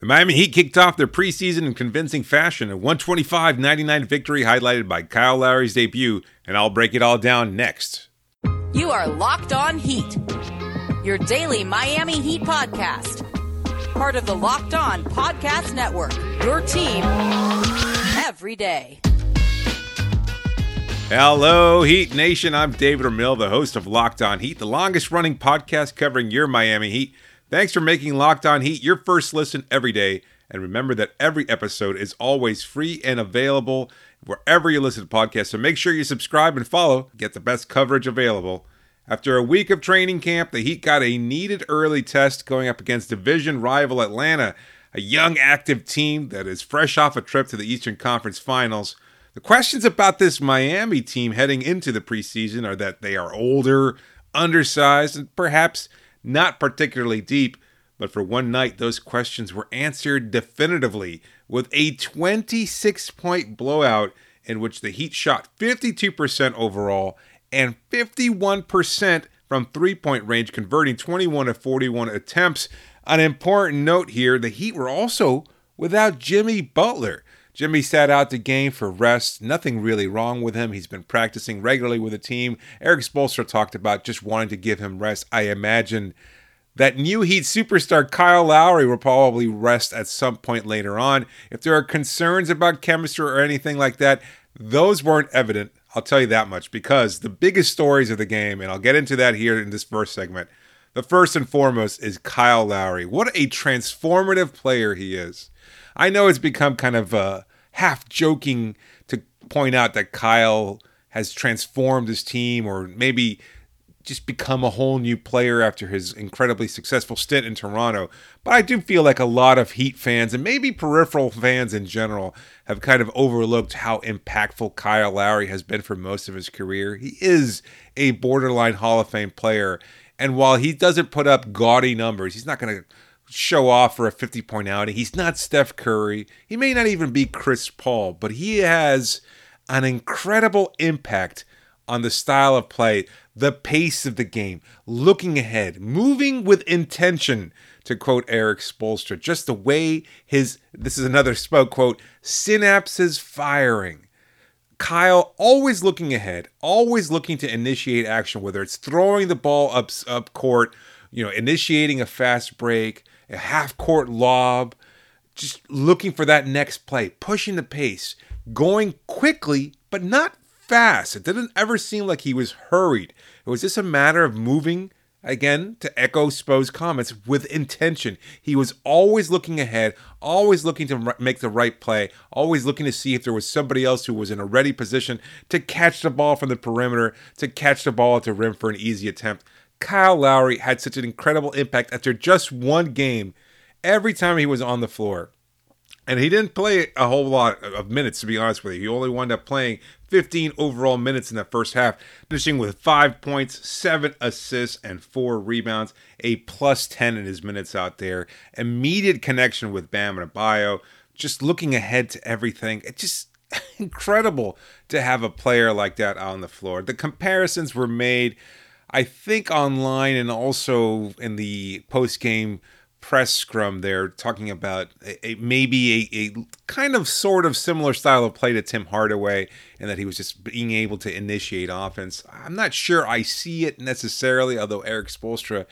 The Miami Heat kicked off their preseason in convincing fashion, a 125 99 victory highlighted by Kyle Lowry's debut, and I'll break it all down next. You are Locked On Heat, your daily Miami Heat podcast. Part of the Locked On Podcast Network, your team every day. Hello, Heat Nation. I'm David Ramil, the host of Locked On Heat, the longest running podcast covering your Miami Heat. Thanks for making Locked On Heat your first listen every day. And remember that every episode is always free and available wherever you listen to podcasts. So make sure you subscribe and follow, get the best coverage available. After a week of training camp, the Heat got a needed early test going up against division rival Atlanta, a young, active team that is fresh off a trip to the Eastern Conference Finals. The questions about this Miami team heading into the preseason are that they are older, undersized, and perhaps not particularly deep, but for one night, those questions were answered definitively with a 26 point blowout in which the Heat shot 52% overall and 51% from three point range, converting 21 of 41 attempts. An important note here the Heat were also without Jimmy Butler. Jimmy sat out the game for rest. Nothing really wrong with him. He's been practicing regularly with the team. Erik Spoelstra talked about just wanting to give him rest. I imagine that new Heat superstar Kyle Lowry will probably rest at some point later on. If there are concerns about chemistry or anything like that, those weren't evident. I'll tell you that much because the biggest stories of the game, and I'll get into that here in this first segment. The first and foremost is Kyle Lowry. What a transformative player he is. I know it's become kind of uh, half joking to point out that Kyle has transformed his team or maybe just become a whole new player after his incredibly successful stint in Toronto. But I do feel like a lot of Heat fans and maybe peripheral fans in general have kind of overlooked how impactful Kyle Lowry has been for most of his career. He is a borderline Hall of Fame player. And while he doesn't put up gaudy numbers, he's not going to show off for a 50 point outing. He's not Steph Curry. He may not even be Chris Paul, but he has an incredible impact on the style of play, the pace of the game, looking ahead, moving with intention, to quote Erik Spoelstra. Just the way his, this is another Spo quote, synapses firing. Kyle always looking ahead, always looking to initiate action, whether it's throwing the ball up up court, you know, initiating a fast break, a half court lob, just looking for that next play, pushing the pace, going quickly, but not fast. It didn't ever seem like he was hurried. It was just a matter of moving, again, to echo Spo's comments, with intention. He was always looking ahead, always looking to make the right play, always looking to see if there was somebody else who was in a ready position to catch the ball from the perimeter, to catch the ball at the rim for an easy attempt. Kyle Lowry had such an incredible impact after just one game every time he was on the floor. And he didn't play a whole lot of minutes, to be honest with you. He only wound up playing 15 overall minutes in the first half, finishing with five points, seven assists, and four rebounds, a plus 10 in his minutes out there. Immediate connection with Bam Adebayo, just looking ahead to everything. It's just incredible to have a player like that on the floor. The comparisons were made I think online and also in the post game press scrum they're talking about a, a, maybe a, a, kind of sort of similar style of play to Tim Hardaway and that he was just being able to initiate offense. I'm not sure I see it necessarily, although Erik Spoelstra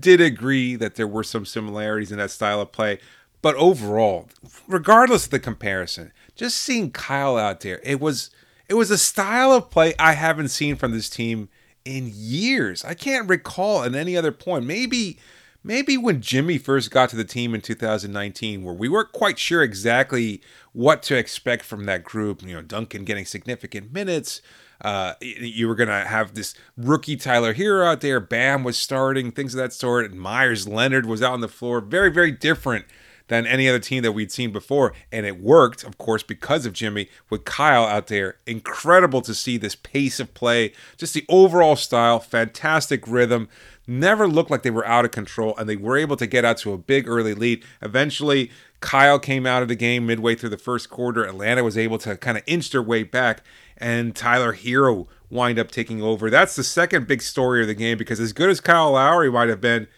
did agree that there were some similarities in that style of play. But overall, regardless of the comparison, just seeing Kyle out there, it was it was a style of play I haven't seen from this team in years. I can't recall at any other point. Maybe maybe when Jimmy first got to the team in 2019 where we weren't quite sure exactly what to expect from that group, you know, Duncan getting significant minutes, uh, you were going to have this rookie Tyler Herro out there, Bam was starting, things of that sort, and Meyers Leonard was out on the floor. Very very different than any other team that we'd seen before. And it worked, of course, because of Jimmy with Kyle out there. Incredible to see this pace of play, just the overall style, fantastic rhythm. Never looked like they were out of control, and they were able to get out to a big early lead. Eventually, Kyle came out of the game midway through the first quarter. Atlanta was able to kind of inch their way back, and Tyler Herro wind up taking over. That's the second big story of the game because as good as Kyle Lowry might have been,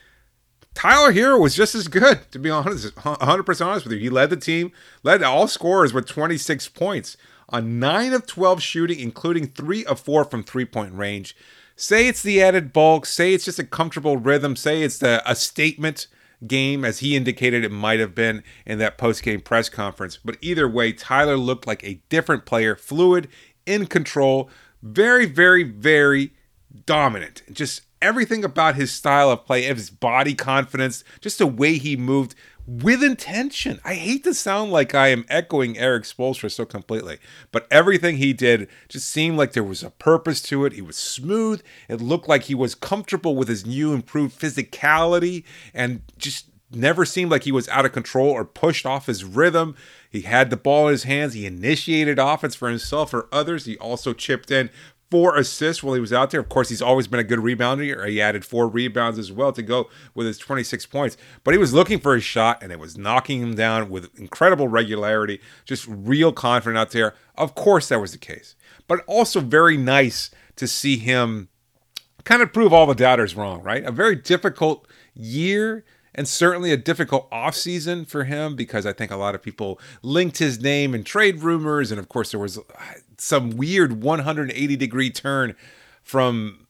Tyler Herro was just as good, to be honest, 100% honest with you. He led the team, led all scorers with 26 points on 9 of 12 shooting, including 3 of 4 from three point range. Say it's the added bulk, say it's just a comfortable rhythm, say it's the, a statement game, as he indicated it might have been in that post game press conference. But either way, Tyler looked like a different player, fluid, in control, very, very, very dominant. Just everything about his style of play, his body confidence, just the way he moved with intention. I hate to sound like I am echoing Erik Spoelstra so completely, but everything he did just seemed like there was a purpose to it. He was smooth. It looked like he was comfortable with his new improved physicality and just never seemed like he was out of control or pushed off his rhythm. He had the ball in his hands. He initiated offense for himself or others. He also chipped in four assists while he was out there. Of course, he's always been a good rebounder. He added four rebounds as well to go with his 26 points. But he was looking for his shot and it was knocking him down with incredible regularity, just real confident out there. Of course, that was the case. But also very nice to see him kind of prove all the doubters wrong, right? A very difficult year and certainly a difficult offseason for him because I think a lot of people linked his name in trade rumors. And of course, there was some weird 180 degree turn from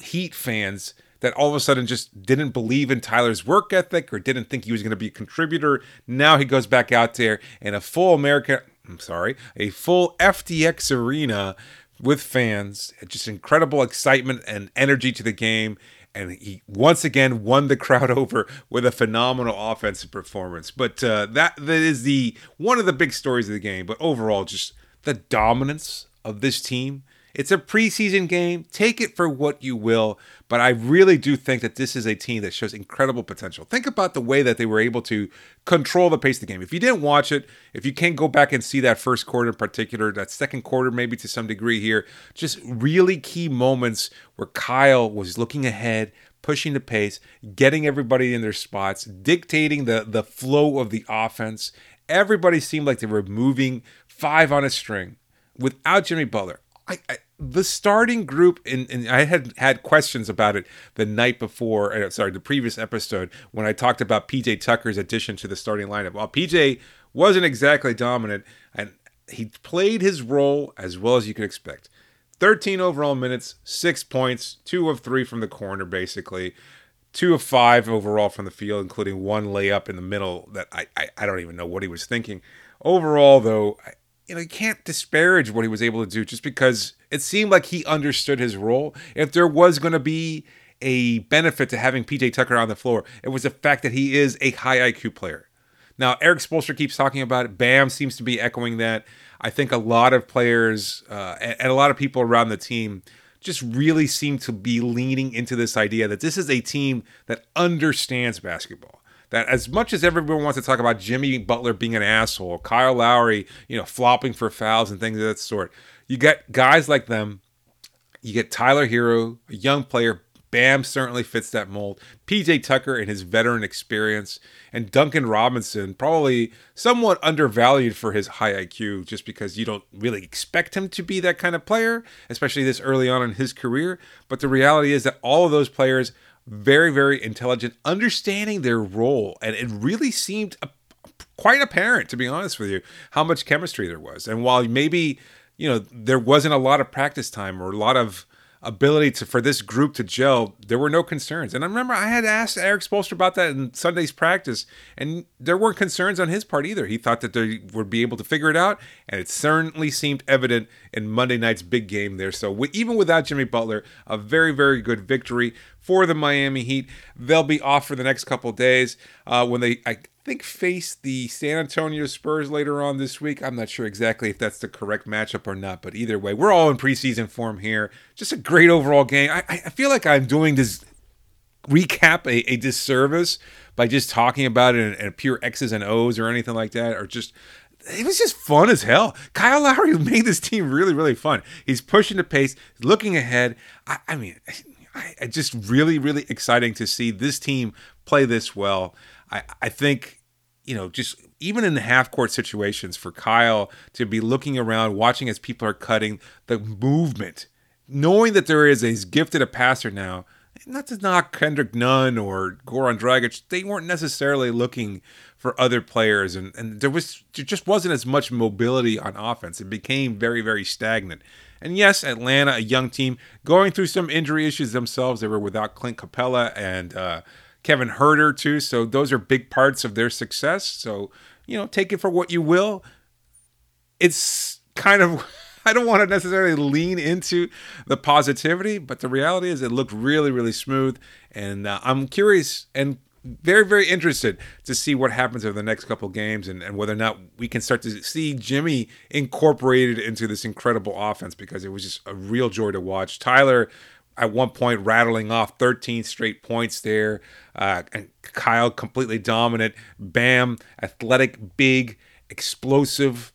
Heat fans that all of a sudden just didn't believe in Tyler's work ethic or didn't think he was going to be a contributor. Now he goes back out there in a full American, I'm sorry, a full FTX arena with fans, just incredible excitement and energy to the game. And he once again won the crowd over with a phenomenal offensive performance. But uh, that that is the one of the big stories of the game. But overall, just the dominance of this team. It's a preseason game. Take it for what you will, but I really do think that this is a team that shows incredible potential. Think about the way that they were able to control the pace of the game. If you didn't watch it, if you can't go back and see that first quarter in particular, that second quarter maybe to some degree here, just really key moments where Kyle was looking ahead, pushing the pace, getting everybody in their spots, dictating the the flow of the offense. Everybody seemed like they were moving five on a string without Jimmy Butler. I, I, the starting group, and, I had had questions about it the night before, uh, sorry, the previous episode when I talked about PJ Tucker's addition to the starting lineup. While PJ wasn't exactly dominant, and he played his role as well as you could expect. 13 overall minutes, six points, two of three from the corner, basically. Two of five overall from the field, including one layup in the middle that I, I, I don't even know what he was thinking. Overall, though, you know, you can't disparage what he was able to do just because it seemed like he understood his role. If there was going to be a benefit to having PJ Tucker on the floor, it was the fact that he is a high IQ player. Now, Erik Spoelstra keeps talking about it. Bam seems to be echoing that. I think a lot of players uh, and a lot of people around the team just really seem to be leaning into this idea that this is a team that understands basketball that as much as everyone wants to talk about Jimmy Butler being an asshole, Kyle Lowry, you know, flopping for fouls and things of that sort, you get guys like them. You get Tyler Herro, a young player. Bam certainly fits that mold. PJ Tucker and his veteran experience, and Duncan Robinson, probably somewhat undervalued for his high IQ, just because you don't really expect him to be that kind of player, especially this early on in his career. But the reality is that all of those players very, very intelligent, understanding their role. And it really seemed quite apparent, to be honest with you, how much chemistry there was. And while maybe, you know, there wasn't a lot of practice time or a lot of ability to for this group to gel, there were no concerns. And I remember I had asked Erik Spoelstra about that in Sunday's practice, and there weren't concerns on his part either. He thought that they would be able to figure it out, and it certainly seemed evident in Monday night's big game there. So even without Jimmy Butler, a very very good victory for the Miami Heat. They'll be off for the next couple days uh, when they. I, think face the San Antonio Spurs later on this week. I'm not sure exactly if that's the correct matchup or not, but either way, we're all in preseason form here. Just a great overall game. I, I feel like I'm doing this recap a, a disservice by just talking about it in, in pure X's and O's or anything like that, or just it was just fun as hell. Kyle Lowry made this team really, really fun. He's pushing the pace, looking ahead. I, I mean, I, just really, really exciting to see this team play this well. I, I think you know, just even in the half court situations for Kyle to be looking around, watching as people are cutting, the movement, knowing that there is as gifted a passer now, not to knock Kendrick Nunn or Goran Dragic, they weren't necessarily looking for other players, and, and there was there just wasn't as much mobility on offense. It became very very stagnant. And yes, Atlanta, a young team, going through some injury issues themselves. They were without Clint Capela and uh, Kevin Huerter too, so those are big parts of their success. So you know, take it for what you will. It's kind of I don't want to necessarily lean into the positivity, but the reality is it looked really, really smooth. And uh, I'm curious and very, very interested to see what happens over the next couple games and, and whether or not we can start to see Jimmy incorporated into this incredible offense because it was just a real joy to watch. Tyler at one point rattling off 13 straight points there. Uh, and Kyle completely dominant. Bam, athletic, big, explosive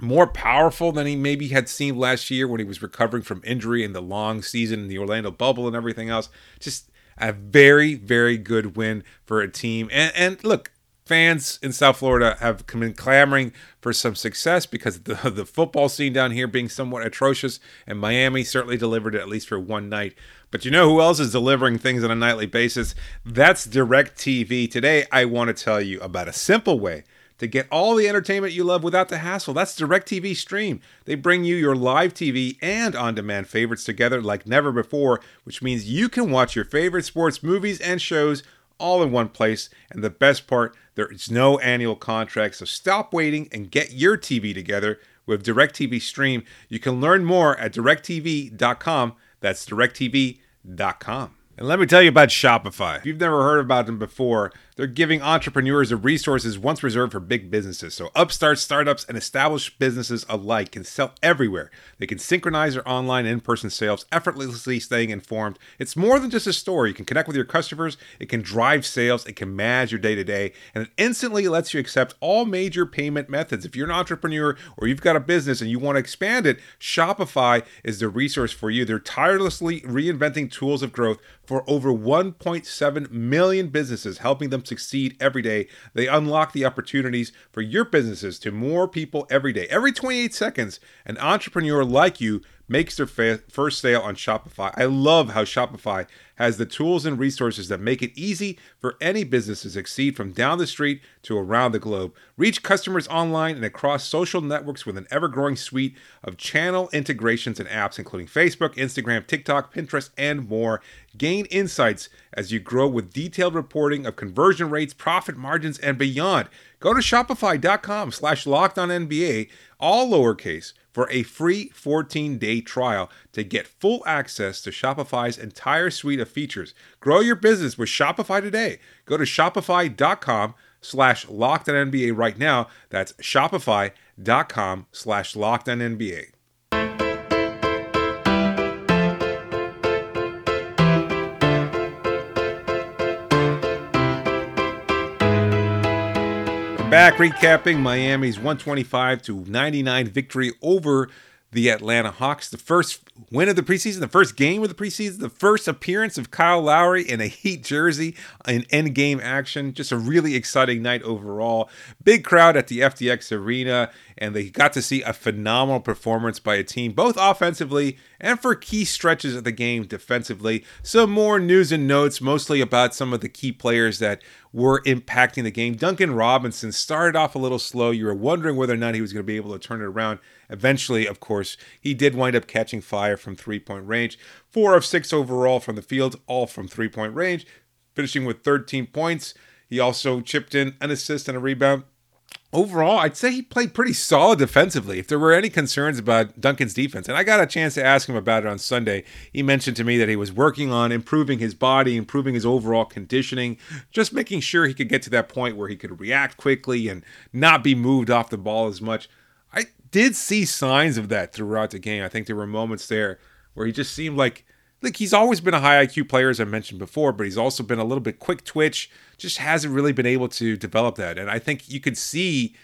more powerful than he maybe had seemed last year when he was recovering from injury in the long season in the Orlando bubble and everything else. Just a very, very good win for a team. And, and look, fans in South Florida have been clamoring for some success because the the football scene down here being somewhat atrocious, and Miami certainly delivered it at least for one night. But you know who else is delivering things on a nightly basis? That's DirecTV. Today, I want to tell you about a simple way to get all the entertainment you love without the hassle. That's DirecTV Stream. They bring you your live TV and on demand favorites together like never before, which means you can watch your favorite sports movies and shows all in one place. And the best part, there is no annual contract, so stop waiting and get your TV together with DirecTV Stream. You can learn more at directv.com. That's directv.com. And let me tell you about Shopify. If you've never heard about them before, they're giving entrepreneurs the resources once reserved for big businesses. So upstarts, startups, and established businesses alike can sell everywhere. They can synchronize their online and in-person sales, effortlessly staying informed. It's more than just a store. You can connect with your customers, it can drive sales, it can manage your day-to-day, and it instantly lets you accept all major payment methods. If you're an entrepreneur or you've got a business and you want to expand it, Shopify is the resource for you. They're tirelessly reinventing tools of growth for over 1.7 million businesses, helping them succeed every day. They unlock the opportunities for your businesses to more people every day. Every 28 seconds, an entrepreneur like you makes their fa- first sale on Shopify. I love how Shopify has the tools and resources that make it easy for any business to succeed from down the street to around the globe. Reach customers online and across social networks with an ever growing suite of channel integrations and apps, including Facebook, Instagram, TikTok, Pinterest, and more. Gain insights as you grow with detailed reporting of conversion rates, profit margins, and beyond. Go to shopify.com slash locked on NBA, all lowercase for a free 14-day trial to get full access to Shopify's entire suite of features. Grow your business with Shopify today. Go to shopify.com slash NBA right now. That's shopify.com slash NBA. Back recapping Miami's 125 to 99 victory over the Atlanta Hawks. The first win of the preseason, the first game of the preseason, the first appearance of Kyle Lowry in a Heat jersey in end game action. Just a really exciting night overall. Big crowd at the FTX Arena, and they got to see a phenomenal performance by a team, both offensively and for key stretches of the game defensively. Some more news and notes, mostly about some of the key players that were impacting the game. Duncan Robinson started off a little slow. You were wondering whether or not he was going to be able to turn it around. Eventually, of course, he did wind up catching fire from three point range. Four of six overall from the field, all from three point range, finishing with 13 points. He also chipped in an assist and a rebound. Overall, I'd say he played pretty solid defensively. If there were any concerns about Duncan's defense, and I got a chance to ask him about it on Sunday, he mentioned to me that he was working on improving his body, improving his overall conditioning, just making sure he could get to that point where he could react quickly and not be moved off the ball as much did see signs of that throughout the game. I think there were moments there where he just seemed like like he's always been a high IQ player, as I mentioned before, but he's also been a little bit quick twitch. Just hasn't really been able to develop that. And I think you could see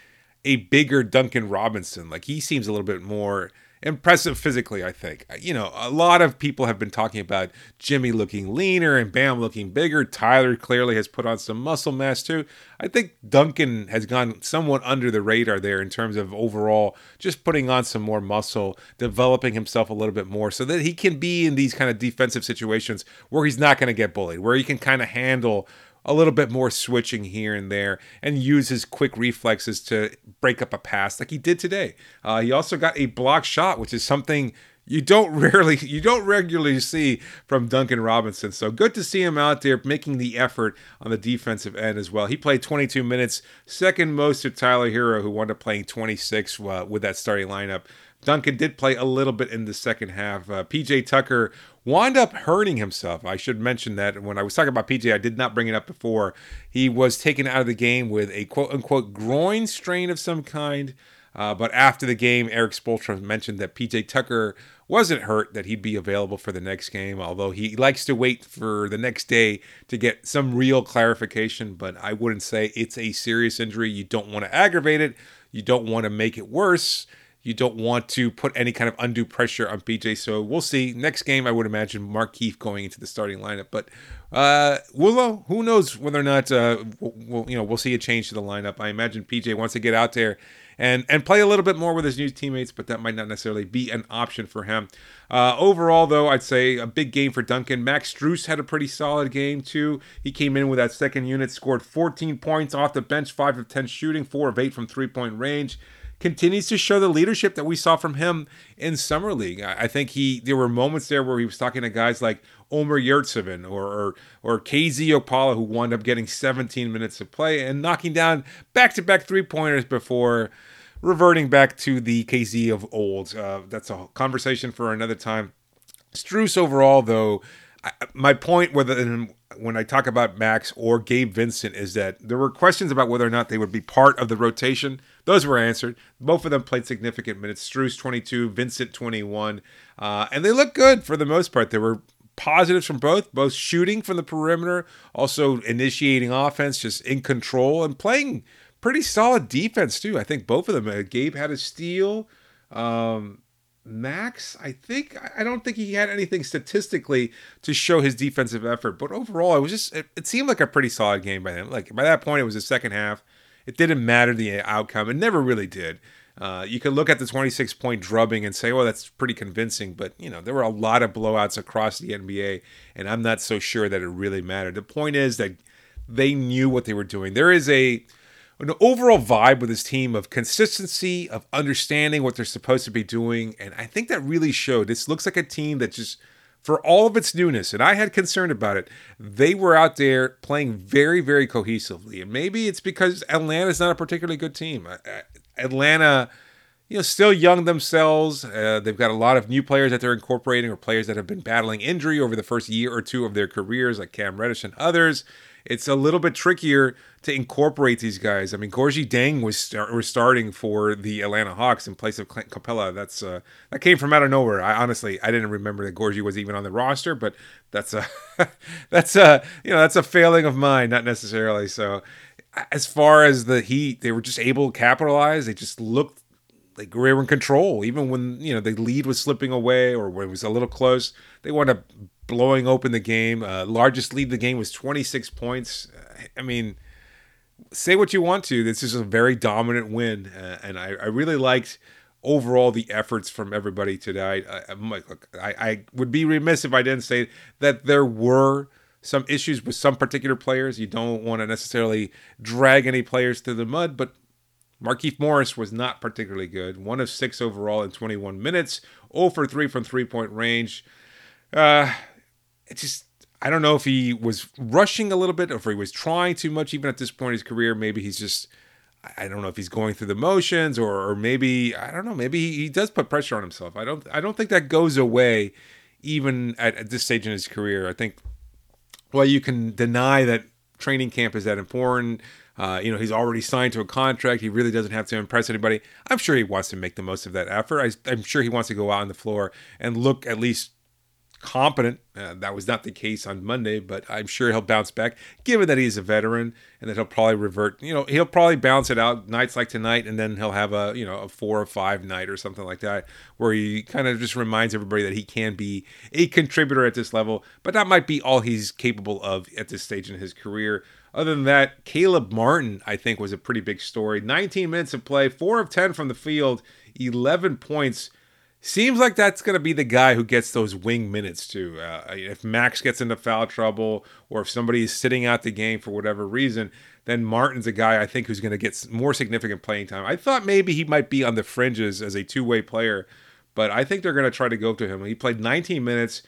a bigger Duncan Robinson. Like he seems a little bit more impressive physically, I think. Uh, you know, a lot of people have been talking about Jimmy looking leaner and Bam looking bigger. Tyler clearly has put on some muscle mass too. I think Duncan has gone somewhat under the radar there in terms of overall just putting on some more muscle, developing himself a little bit more so that he can be in these kind of defensive situations where he's not going to get bullied, where he can kind of handle a little bit more switching here and there and use his quick reflexes to break up a pass like he did today. Uh, he also got a block shot, which is something you don't rarely you don't regularly see from Duncan Robinson. So good to see him out there making the effort on the defensive end as well. He played 22 minutes, second most to Tyler Herro, who wound up playing 26 uh, with that starting lineup. Duncan did play a little bit in the second half. Uh, PJ Tucker wound up hurting himself. I should mention that when I was talking about PJ, I did not bring it up before. He was taken out of the game with a quote unquote groin strain of some kind. Uh, but after the game, Erik Spoelstra mentioned that PJ Tucker wasn't hurt, that he'd be available for the next game, although he likes to wait for the next day to get some real clarification. But I wouldn't say it's a serious injury. You don't want to aggravate it, you don't want to make it worse you don't want to put any kind of undue pressure on PJ. So we'll see. Next game, I would imagine Mark Markieff going into the starting lineup. But uh, Willow, who knows whether or not uh, we'll, you know we'll see a change to the lineup. I imagine PJ wants to get out there and and play a little bit more with his new teammates, but that might not necessarily be an option for him. Uh, overall, though, I'd say a big game for Duncan. Max Strus had a pretty solid game too. He came in with that second unit, scored 14 points off the bench, five of 10 shooting, four of eight from three point range continues to show the leadership that we saw from him in summer league. I think he there were moments there where he was talking to guys like Omer Yurtseven or or, or KZ Okpala, who wound up getting 17 minutes of play and knocking down back-to-back three-pointers before reverting back to the KZ of old. Uh, that's a conversation for another time. Strus overall, though, I, my point whether when I talk about Max or Gabe Vincent is that there were questions about whether or not they would be part of the rotation those were answered. Both of them played significant minutes. Strus 22, Vincent 21. Uh, and they look good for the most part. There were positives from both, both shooting from the perimeter, also initiating offense, just in control, and playing pretty solid defense, too. I think both of them. Uh, Gabe had a steal. Um, Max, I think I don't think he had anything statistically to show his defensive effort, but overall, it was just it, it, seemed like a pretty solid game by him. Like by that point, it was the second half. It didn't matter the outcome. It never really did. Uh, you could look at the 26 point drubbing and say, well, that's pretty convincing. But, you know, there were a lot of blowouts across the NBA, and I'm not so sure that it really mattered. The point is that they knew what they were doing. There is a an overall vibe with this team of consistency, of understanding what they're supposed to be doing. And I think that really showed. This looks like a team that just for all of its newness, and I had concern about it, they were out there playing very, very cohesively. And maybe it's because Atlanta's not a particularly good team. Atlanta, you know, still young themselves. Uh, they've got a lot of new players that they're incorporating, or players that have been battling injury over the first year or two of their careers, like Cam Reddish and others it's a little bit trickier to incorporate these guys. I mean, Gorgui Dieng was was starting for the Atlanta Hawks in place of Clint Capela. That's uh, that came from out of nowhere. I honestly I didn't remember that Gorgui was even on the roster, but that's a that's a you know that's a failing of mine, not necessarily. So as far as the Heat, they were just able to capitalize. They just looked like they were in control, even when you know the lead was slipping away or when it was a little close. They wound up blowing open the game. Uh, largest lead the game was 26 points. I mean, say what you want to. This is a very dominant win, uh, and I, I, really liked overall the efforts from everybody tonight. I, look, I, I would be remiss if I didn't say that there were some issues with some particular players. You don't want to necessarily drag any players through the mud, but Markieff Morris was not particularly good. One of six overall in 21 minutes, 0 for 3 from three point range. Uh, it just I don't know if he was rushing a little bit or if he was trying too much. Even at this point in his career, maybe he's just I don't know if he's going through the motions or, or maybe I don't know. Maybe he, he, does put pressure on himself. I don't I don't think that goes away even at, at this stage in his career. I think well you can deny that training camp is that important. Uh, you know, he's already signed to a contract. He really doesn't have to impress anybody. I'm sure he wants to make the most of that effort. I, I'm sure he wants to go out on the floor and look at least competent. Uh, that was not the case on Monday, but I'm sure he'll bounce back, given that he's a veteran and that he'll probably revert. You know, he'll probably bounce it out nights like tonight, and then he'll have a you know a four or five night or something like that, where he kind of just reminds everybody that he can be a contributor at this level. But that might be all he's capable of at this stage in his career. Other than that, Caleb Martin, I think, was a pretty big story. 19 minutes of play, 4 of 10 from the field, 11 points. Seems like that's going to be the guy who gets those wing minutes too. Uh, if Max gets into foul trouble or if somebody is sitting out the game for whatever reason, then Martin's a guy I think who's going to get more significant playing time. I thought maybe he might be on the fringes as a two way player, but I think they're going to try to go to him. He played 19 minutes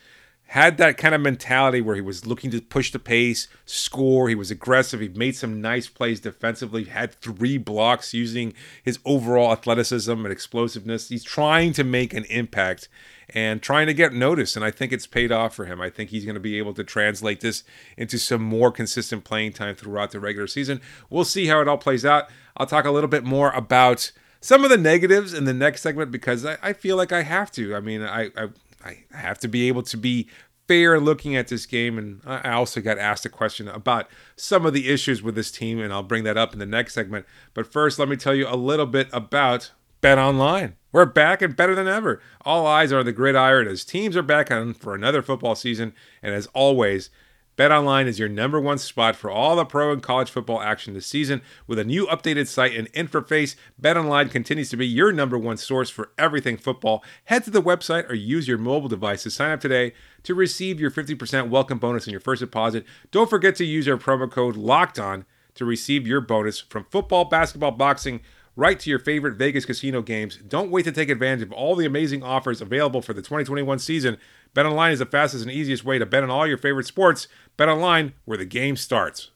had that kind of mentality where he was looking to push the pace, score. He was aggressive. He made some nice plays defensively, had three blocks using his overall athleticism and explosiveness. He's trying to make an impact and trying to get noticed. And I think it's paid off for him. I think he's going to be able to translate this into some more consistent playing time throughout the regular season. We'll see how it all plays out. I'll talk a little bit more about some of the negatives in the next segment because I, I feel like I have to. I mean, I, I I have to be able to be fair looking at this game. And I also got asked a question about some of the issues with this team, and I'll bring that up in the next segment. But first, let me tell you a little bit about Bet Online. We're back and better than ever. All eyes are on the gridiron as teams are back on for another football season. And as always, BetOnline is your number one spot for all the pro and college football action this season. With a new updated site and interface, BetOnline continues to be your number one source for everything football. Head to the website or use your mobile device to sign up today to receive your 50% welcome bonus on your first deposit. Don't forget to use our promo code LOCKED ON to receive your bonus from football, basketball, boxing, right to your favorite Vegas casino games. Don't wait to take advantage of all the amazing offers available for the 2021 season. BetOnline is the fastest and easiest way to bet on all your favorite sports. Bet BetOnline, where the game starts.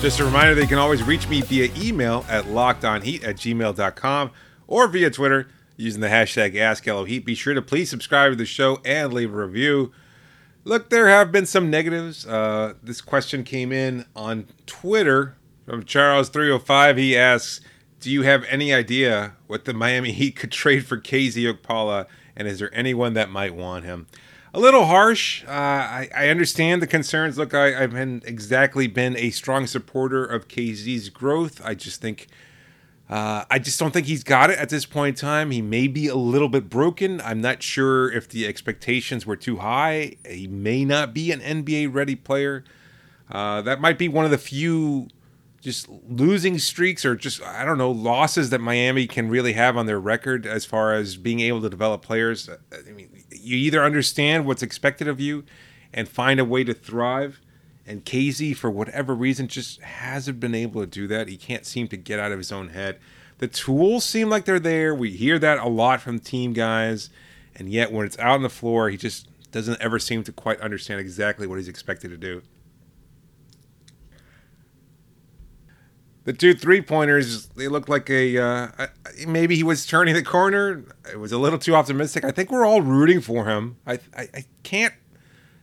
Just a reminder that you can always reach me via email at lockedonheat at gmail.com or via Twitter using the hashtag AskLOHeat. Be sure to please subscribe to the show and leave a review. Look, there have been some negatives. Uh, this question came in on Twitter from Charles305. He asks, Do you have any idea what the Miami Heat could trade for KZ Okpala? And is there anyone that might want him? a little harsh. Uh, I, I, understand the concerns. Look, I, have been exactly been a strong supporter of KZ's growth. I just think, uh, I just don't think he's got it at this point in time. He may be a little bit broken. I'm not sure if the expectations were too high. He may not be an NBA ready player. Uh, that might be one of the few just losing streaks or just I don't know losses that Miami can really have on their record as far as being able to develop players. I mean, you either understand what's expected of you and find a way to thrive. And KZ, for whatever reason, just hasn't been able to do that. He can't seem to get out of his own head. The tools seem like they're there. We hear that a lot from team guys. And yet, when it's out on the floor, he just doesn't ever seem to quite understand exactly what he's expected to do. the two three pointers they looked like a uh, maybe he was turning the corner it was a little too optimistic i think we're all rooting for him i i, I can't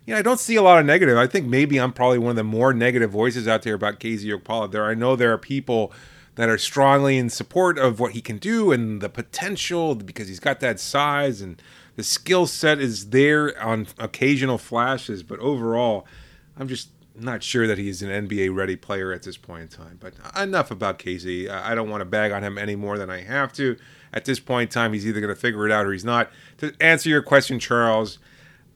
you know i don't see a lot of negative i think maybe i'm probably one of the more negative voices out there about KZ Okpala there i know there are people that are strongly in support of what he can do and the potential because he's got that size and the skill set is there on occasional flashes but overall i'm just not sure that he's an NBA ready player at this point in time. But enough about KZ. I don't want to bag on him any more than I have to. At this point in time, he's either going to figure it out or he's not. To answer your question, Charles,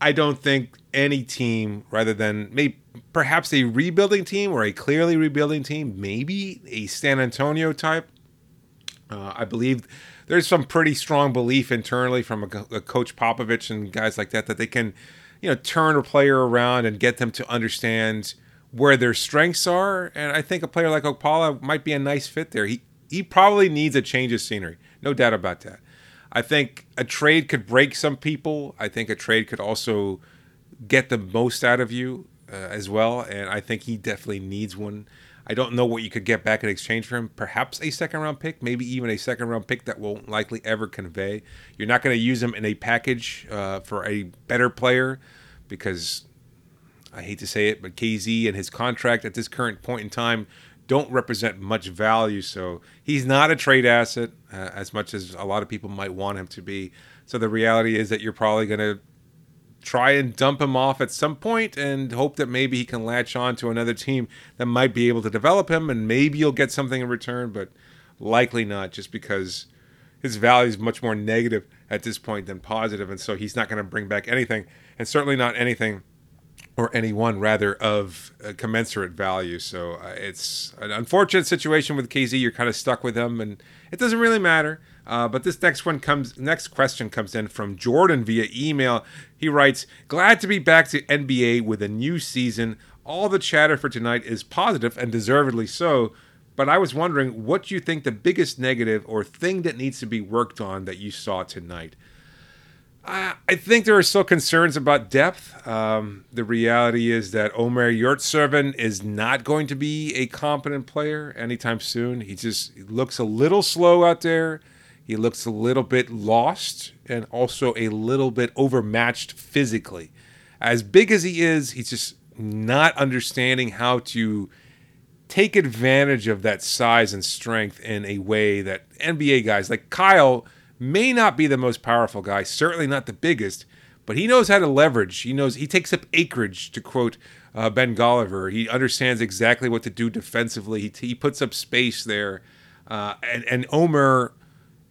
I don't think any team, rather than maybe perhaps a rebuilding team or a clearly rebuilding team, maybe a San Antonio type. Uh, I believe there's some pretty strong belief internally from a, a coach Popovich and guys like that that they can you know turn a player around and get them to understand where their strengths are. And I think a player like Okpala might be a nice fit there. He he probably needs a change of scenery, no doubt about that. I think a trade could break some people. I think a trade could also get the most out of you uh, as well. And I think he definitely needs one. I don't know what you could get back in exchange for him. Perhaps a second round pick, maybe even a second round pick that won't likely ever convey. You're not going to use him in a package uh, for a better player, because I hate to say it, but KZ and his contract at this current point in time don't represent much value. So he's not a trade asset uh, as much as a lot of people might want him to be. So the reality is that you're probably going to try and dump him off at some point and hope that maybe he can latch on to another team that might be able to develop him and maybe you'll get something in return, but likely not just because his value is much more negative at this point than positive, and so he's not going to bring back anything, and certainly not anything or anyone rather of commensurate value. So uh, it's an unfortunate situation with KZ. You're kind of stuck with him, and it doesn't really matter. Uh, but this next one comes, next question comes in from Jordan via email. He writes, "Glad to be back to NBA with a new season. All the chatter for tonight is positive and deservedly so." But I was wondering what you think the biggest negative or thing that needs to be worked on that you saw tonight. I think there are still concerns about depth. Um, the reality is that Omer Yurtseven is not going to be a competent player anytime soon. He just looks a little slow out there. He looks a little bit lost and also a little bit overmatched physically. As big as he is, he's just not understanding how to take advantage of that size and strength in a way that NBA guys like Kyle – may not be the most powerful guy, certainly not the biggest, but he knows how to leverage. He knows he takes up acreage, to quote uh, Ben Golliver. He understands exactly what to do defensively. He, he puts up space there, uh, and and Omer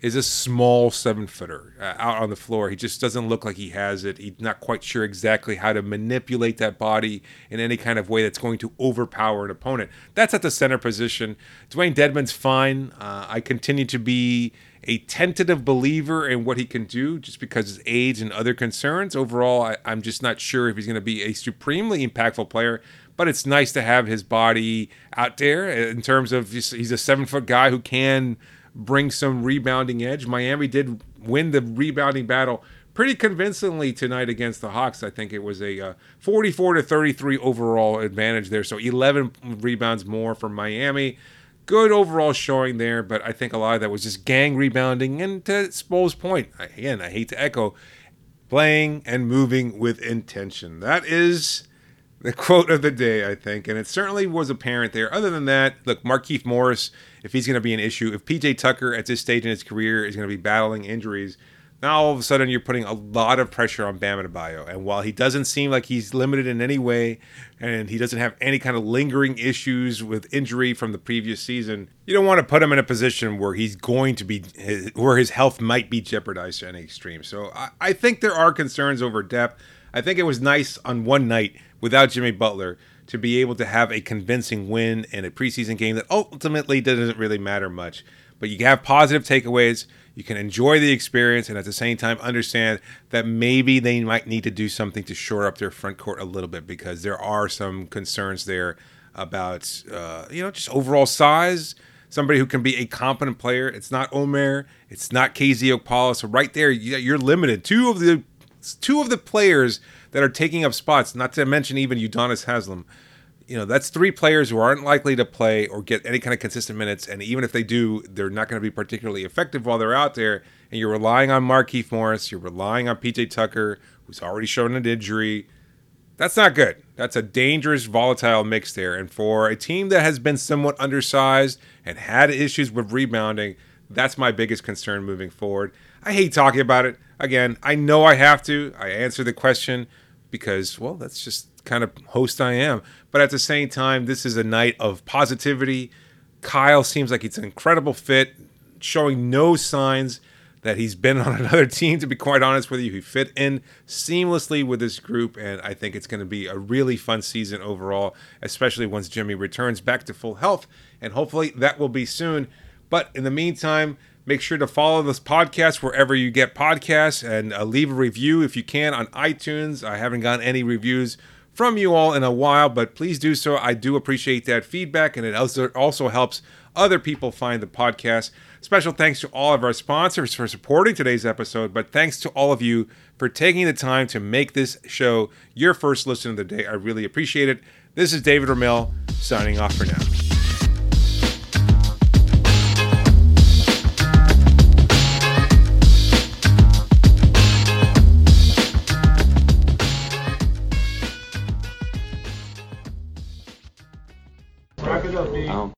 is a small seven footer uh, out on the floor. He just doesn't look like he has it. He's not quite sure exactly how to manipulate that body in any kind of way that's going to overpower an opponent. That's at the center position. Dewayne Dedmon's fine. Uh, I continue to be a tentative believer in what he can do just because his age and other concerns. Overall, I, am just not sure if he's going to be a supremely impactful player, but it's nice to have his body out there in terms of he's a seven foot guy who can bring some rebounding edge. Miami did win the rebounding battle pretty convincingly tonight against the Hawks. I think it was a uh, 44 to 33 overall advantage there. So 11 rebounds more for Miami good overall showing there, but I think a lot of that was just gang rebounding. And to Spo's point, again, I hate to echo, playing and moving with intention. That is the quote of the day, I think, and it certainly was apparent there. Other than that, look, Markieff Morris, if he's going to be an issue, if PJ Tucker at this stage in his career is going to be battling injuries, now all of a sudden you're putting a lot of pressure on Bam Adebayo. And while he doesn't seem like he's limited in any way, and he doesn't have any kind of lingering issues with injury from the previous season, you don't want to put him in a position where he's going to be, where his health might be jeopardized to any extreme. So I, I think there are concerns over depth. I think it was nice on one night without Jimmy Butler to be able to have a convincing win in a preseason game that ultimately doesn't really matter much. But you have positive takeaways you can enjoy the experience and at the same time understand that maybe they might need to do something to shore up their front court a little bit because there are some concerns there about uh, you know just overall size somebody who can be a competent player. It's not omer. It's not KZ Okpala. so right there you're limited. Two of the two of the players that are taking up spots not to mention even Udonis Haslem you know that's three players who aren't likely to play or get any kind of consistent minutes, and even if they do, they're not going to be particularly effective while they're out there. And you're relying on Markieff Morris, you're relying on PJ Tucker, who's already shown an injury. That's not good. That's a dangerous, volatile mix there. And for a team that has been somewhat undersized and had issues with rebounding, that's my biggest concern moving forward. I hate talking about it. Again, I know I have to. I answer the question because, well, that's just kind of host I am. But at the same time, this is a night of positivity. Kyle seems like it's an incredible fit, showing no signs that he's been on another team, to be quite honest with you. He fit in seamlessly with this group, and I think it's going to be a really fun season overall, especially once Jimmy returns back to full health, and hopefully that will be soon. But in the meantime, make sure to follow this podcast wherever you get podcasts and uh, leave a review if you can on iTunes. I haven't gotten any reviews from you all in a while, but please do so. I do appreciate that feedback, and it also also helps other people find the podcast. Special thanks to all of our sponsors for supporting today's episode, but thanks to all of you for taking the time to make this show your first listen of the day. I really appreciate it. This is David Ramil signing off for now.